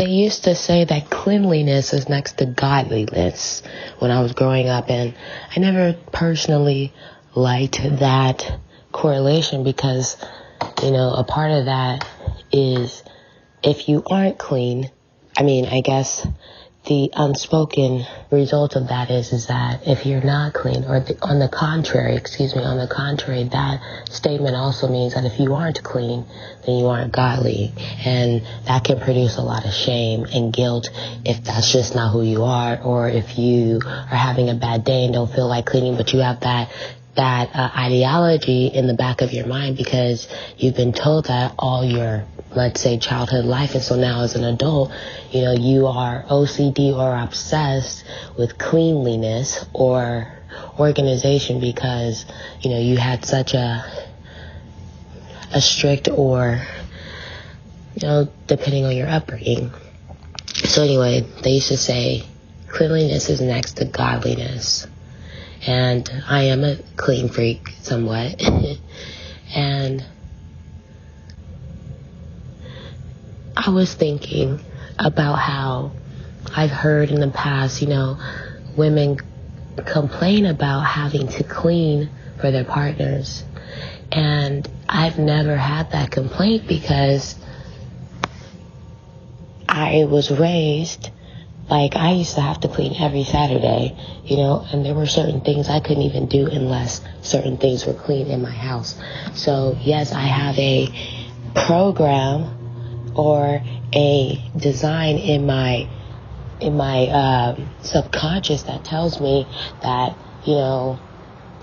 they used to say that cleanliness is next to godliness when I was growing up, and I never personally liked that correlation because, you know, a part of that is if you aren't clean, I mean, I guess the unspoken result of that is is that if you're not clean or the, on the contrary excuse me on the contrary that statement also means that if you aren't clean then you aren't godly. And that can produce a lot of shame and guilt if that's just not who you are or if you are having a bad day and don't feel like cleaning but you have that that uh, ideology in the back of your mind because you've been told that all your let's say childhood life. And so now as an adult you know you are OCD or obsessed with cleanliness or organization because you know you had such a a strict or you know depending on your upbringing. So anyway they used to say cleanliness is next to godliness and I am a clean freak somewhat. and I was thinking about how I've heard in the past, you know, women complain about having to clean for their partners. And I've never had that complaint because I was raised like I used to have to clean every Saturday, you know, and there were certain things I couldn't even do unless certain things were clean in my house. So yes, I have a program or a design in my in my uh, subconscious that tells me that you know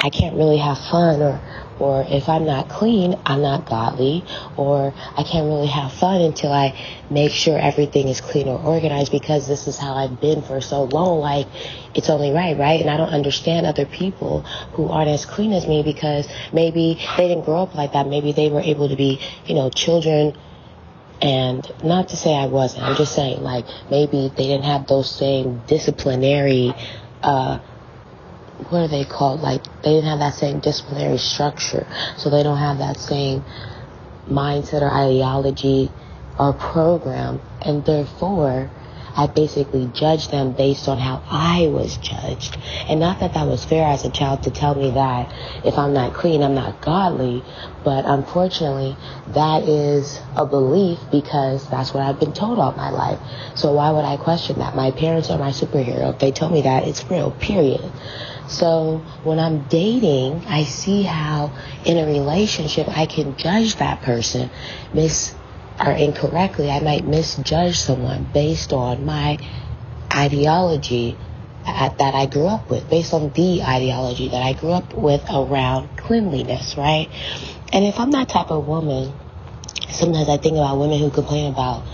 I can't really have fun or or if I'm not clean, I'm not godly, or I can't really have fun until I make sure everything is clean or organized because this is how I've been for so long. Like, it's only right, right? And I don't understand other people who aren't as clean as me because maybe they didn't grow up like that. Maybe they were able to be, you know, children and not to say I wasn't, I'm just saying, like, maybe they didn't have those same disciplinary, uh, what are they called? Like they didn't have that same disciplinary structure, so they don't have that same mindset or ideology or program, and therefore I basically judged them based on how I was judged. And not that that was fair as a child to tell me that if I'm not clean, I'm not godly. But unfortunately, that is a belief because that's what I've been told all my life. So why would I question that? My parents are my superhero. If they tell me that, it's real, period. So when I'm dating, I see how in a relationship I can judge that person miss or incorrectly. I might misjudge someone based on my ideology uh, that I grew up with, based on the ideology that I grew up with around cleanliness, right? And if I'm that type of woman, sometimes I think about women who complain about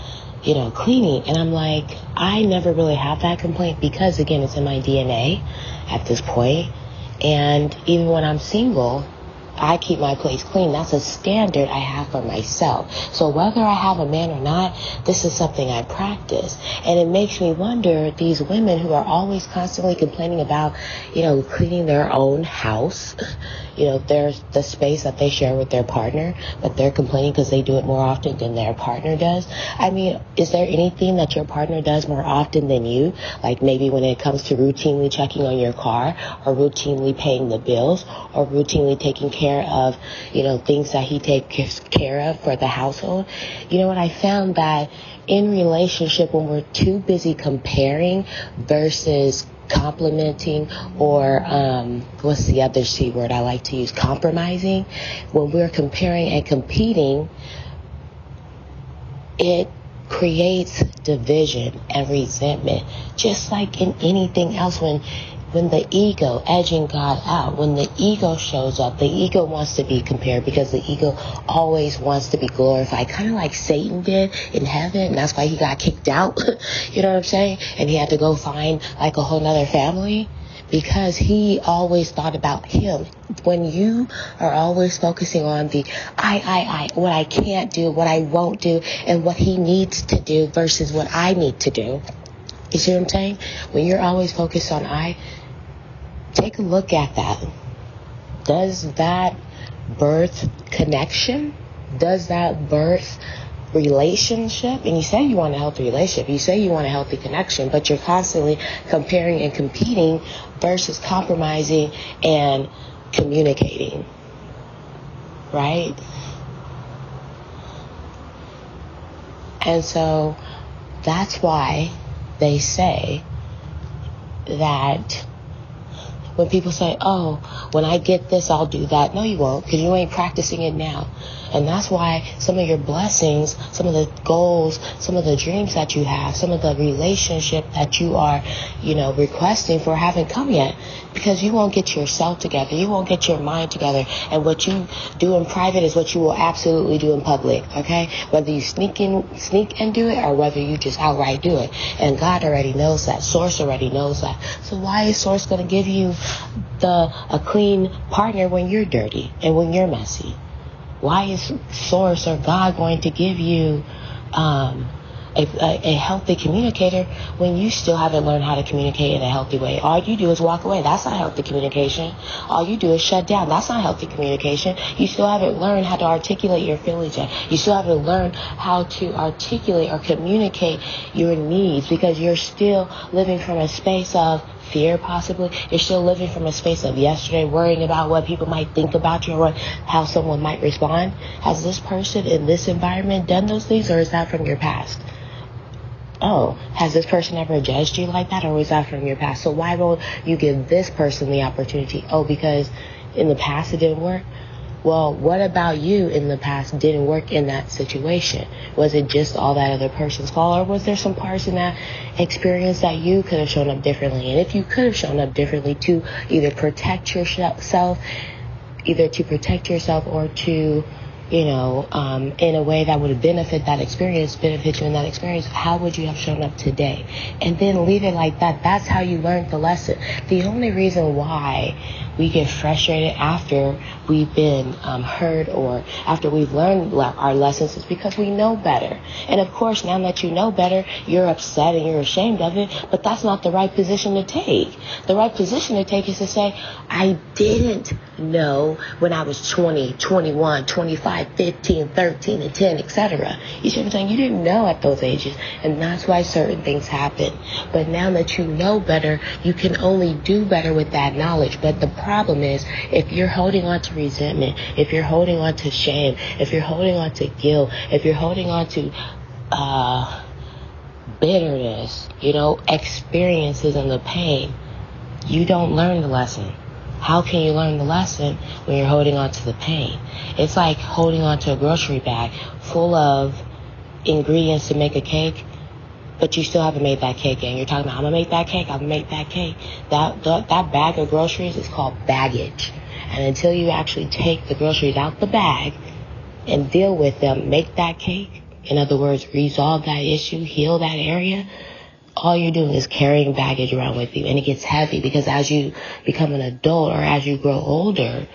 you know, cleaning. And I'm like, I never really have that complaint because, again, it's in my DNA at this point. And even when I'm single, I keep my place clean. That's a standard I have for myself. So whether I have a man or not, this is something I practice. And it makes me wonder these women who are always constantly complaining about, you know, cleaning their own house. You know, there's the space that they share with their partner, but they're complaining because they do it more often than their partner does. I mean, is there anything that your partner does more often than you? Like maybe when it comes to routinely checking on your car or routinely paying the bills or routinely taking care of, you know, things that he takes care of for the household. You know what? I found that in relationship when we're too busy comparing versus complimenting or um, what's the other C word I like to use? Compromising. When we're comparing and competing, it creates division and resentment, just like in anything else. When when the ego edging God out, when the ego shows up, the ego wants to be compared because the ego always wants to be glorified, kind of like Satan did in heaven. And that's why he got kicked out. you know what I'm saying? And he had to go find like a whole nother family because he always thought about him. When you are always focusing on the I, I, I, what I can't do, what I won't do, and what he needs to do versus what I need to do. You see what I'm saying? When you're always focused on I, take a look at that. Does that birth connection? Does that birth relationship and you say you want a healthy relationship, you say you want a healthy connection, but you're constantly comparing and competing versus compromising and communicating. Right? And so that's why they say that when people say, oh, when I get this, I'll do that. No, you won't, because you ain't practicing it now. And that's why some of your blessings, some of the goals, some of the dreams that you have, some of the relationship that you are, you know, requesting for haven't come yet. Because you won't get yourself together. You won't get your mind together. And what you do in private is what you will absolutely do in public. Okay? Whether you sneak in, sneak and do it or whether you just outright do it. And God already knows that. Source already knows that. So why is Source going to give you the, a clean partner when you're dirty and when you're messy? Why is Source or God going to give you um, a, a, a, healthy communicator when you still haven't learned how to communicate in a healthy way? All you do is walk away. That's not healthy communication. All you do is shut down. That's not healthy communication. You still haven't learned how to articulate your feelings yet. You still haven't learned how to articulate or communicate your needs because you're still living from a space of fear possibly. You're still living from a space of yesterday, worrying about what people might think about you or how someone might respond. Has this person in this environment done those things or is that from your past? Oh, has this person ever judged you like that or was that from your past? So why won't you give this person the opportunity? Oh, because in the past it didn't work? Well, what about you in the past didn't work in that situation? Was it just all that other person's fault, or was there some parts in that experience that you could have shown up differently? And if you could have shown up differently to either protect yourself, either to protect yourself or to you know, um, in a way that would benefit that experience, benefit you in that experience, how would you have shown up today? And then leave it like that. That's how you learned the lesson. The only reason why we get frustrated after we've been um, heard or after we've learned our lessons is because we know better. And of course, now that you know better, you're upset and you're ashamed of it, but that's not the right position to take. The right position to take is to say, I didn't know when I was 20, 21, 25, 15, 13, and 10, etc. You see what I'm saying? You didn't know at those ages, and that's why certain things happen. But now that you know better, you can only do better with that knowledge. But the problem is, if you're holding on to resentment, if you're holding on to shame, if you're holding on to guilt, if you're holding on to, uh, bitterness, you know, experiences and the pain, you don't learn the lesson. How can you learn the lesson when you're holding on to the pain? It's like holding on to a grocery bag full of ingredients to make a cake, but you still haven't made that cake yet. You're talking about, I'm gonna make that cake, I'm gonna make that cake. That, that, that bag of groceries is called baggage. And until you actually take the groceries out the bag and deal with them, make that cake, in other words, resolve that issue, heal that area, all you're doing is carrying baggage around with you and it gets heavy because as you become an adult or as you grow older,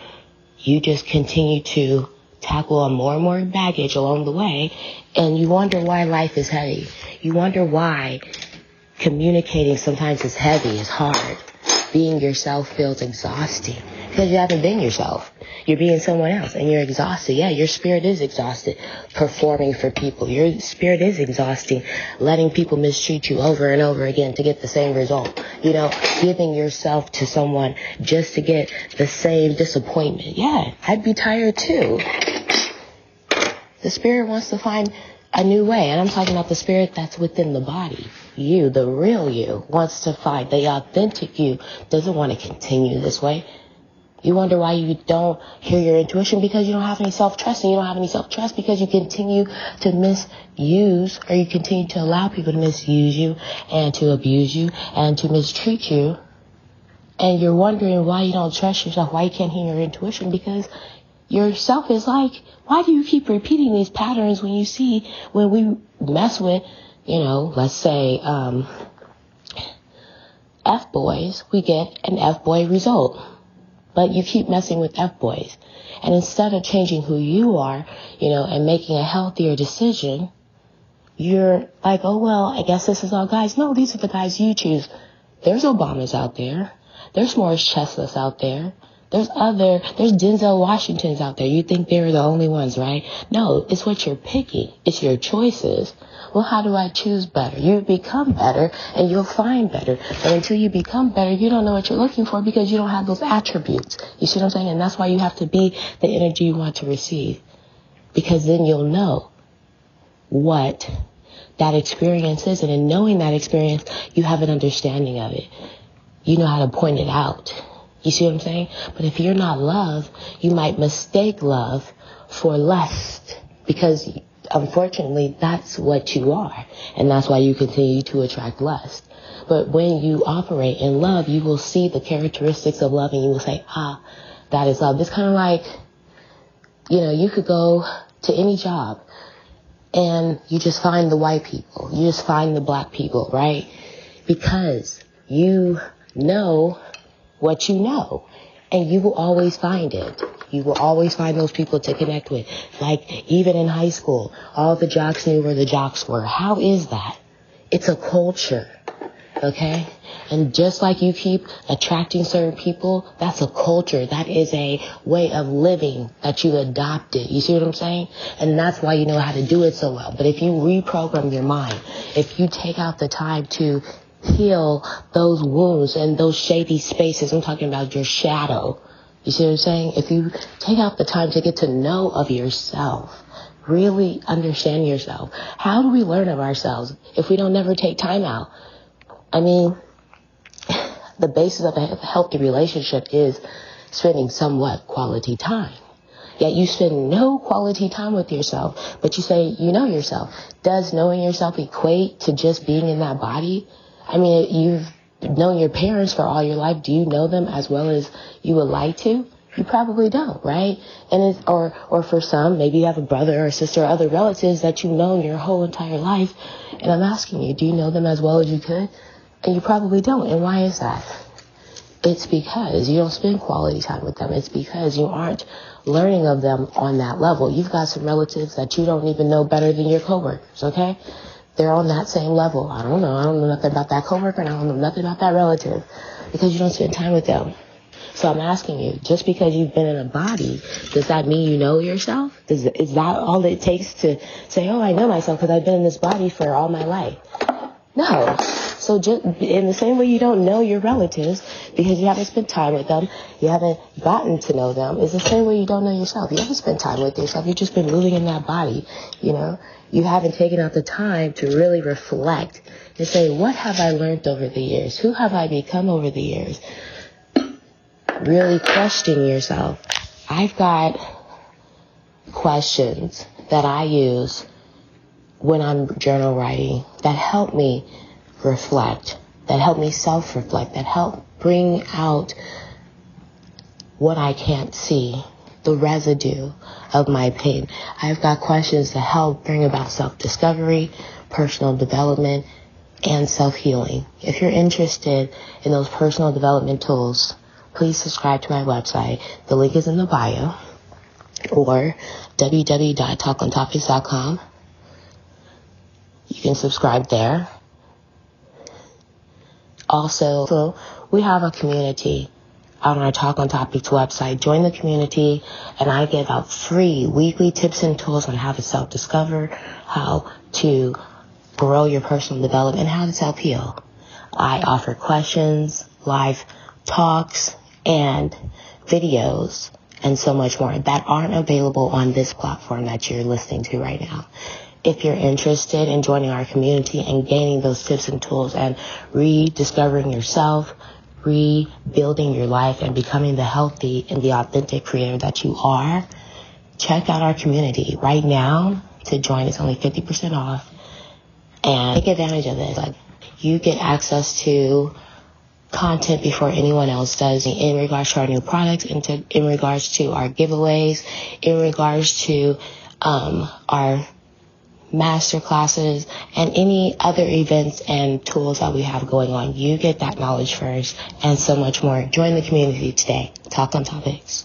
you just continue to tackle on more and more baggage along the way and you wonder why life is heavy. You wonder why communicating sometimes is heavy, is hard. Being yourself feels exhausting because you haven't been yourself. You're being someone else and you're exhausted. Yeah, your spirit is exhausted performing for people. Your spirit is exhausting letting people mistreat you over and over again to get the same result. You know, giving yourself to someone just to get the same disappointment. Yeah, I'd be tired too. The spirit wants to find a new way. And I'm talking about the spirit that's within the body. You, the real you, wants to find the authentic you, doesn't want to continue this way. You wonder why you don't hear your intuition because you don't have any self-trust and you don't have any self-trust because you continue to misuse or you continue to allow people to misuse you and to abuse you and to mistreat you. And you're wondering why you don't trust yourself, why you can't hear your intuition because yourself is like, why do you keep repeating these patterns when you see when we mess with, you know, let's say, um, F boys, we get an F boy result but you keep messing with F boys. And instead of changing who you are, you know, and making a healthier decision, you're like, oh well, I guess this is all guys. No, these are the guys you choose. There's Obamas out there. There's Morris Chestnuts out there. There's other, there's Denzel Washingtons out there. You think they're the only ones, right? No, it's what you're picking. It's your choices. Well, how do I choose better? You become better and you'll find better. But until you become better, you don't know what you're looking for because you don't have those attributes. You see what I'm saying? And that's why you have to be the energy you want to receive. Because then you'll know what that experience is. And in knowing that experience, you have an understanding of it. You know how to point it out. You see what I'm saying? But if you're not love, you might mistake love for lust because unfortunately that's what you are. And that's why you continue to attract lust. But when you operate in love, you will see the characteristics of love and you will say, ah, that is love. It's kind of like, you know, you could go to any job and you just find the white people. You just find the black people, right? Because you know what you know. And you will always find it. You will always find those people to connect with. Like even in high school, all the jocks knew where the jocks were. How is that? It's a culture. Okay? And just like you keep attracting certain people, that's a culture. That is a way of living that you adopted. You see what I'm saying? And that's why you know how to do it so well. But if you reprogram your mind, if you take out the time to heal those wounds and those shady spaces. I'm talking about your shadow. You see what I'm saying? If you take out the time to get to know of yourself, really understand yourself. How do we learn of ourselves if we don't never take time out? I mean, the basis of a healthy relationship is spending somewhat quality time. Yet you spend no quality time with yourself, but you say you know yourself. Does knowing yourself equate to just being in that body? I mean, you've known your parents for all your life. Do you know them as well as you would like to? You probably don't, right? And it's, or, or for some, maybe you have a brother or sister or other relatives that you've known your whole entire life. And I'm asking you, do you know them as well as you could? And you probably don't. And why is that? It's because you don't spend quality time with them. It's because you aren't learning of them on that level. You've got some relatives that you don't even know better than your coworkers, okay? They're on that same level. I don't know. I don't know nothing about that coworker and I don't know nothing about that relative because you don't spend time with them. So I'm asking you, just because you've been in a body, does that mean you know yourself? Does, is that all it takes to say, oh, I know myself because I've been in this body for all my life? No. So just in the same way you don't know your relatives because you haven't spent time with them, you haven't gotten to know them, is the same way you don't know yourself. You haven't spent time with yourself. You've just been moving in that body, you know? You haven't taken out the time to really reflect and say, what have I learned over the years? Who have I become over the years? Really question yourself. I've got questions that I use when I'm journal writing that help me reflect, that help me self reflect, that help bring out what I can't see, the residue of my pain. I've got questions to help bring about self discovery, personal development, and self healing. If you're interested in those personal development tools, please subscribe to my website. The link is in the bio or www.talkontopics.com. You can subscribe there. Also, so we have a community on our Talk on Topics website. Join the community, and I give out free weekly tips and tools on how to self discover, how to grow your personal development, how to self heal. I offer questions, live talks, and videos, and so much more that aren't available on this platform that you're listening to right now if you're interested in joining our community and gaining those tips and tools and rediscovering yourself, rebuilding your life and becoming the healthy and the authentic creator that you are, check out our community right now to join. It's only 50% off and take advantage of this. Like you get access to content before anyone else does in regards to our new products, in, in regards to our giveaways, in regards to um, our master classes, and any other events and tools that we have going on. You get that knowledge first and so much more. Join the community today. Talk on topics.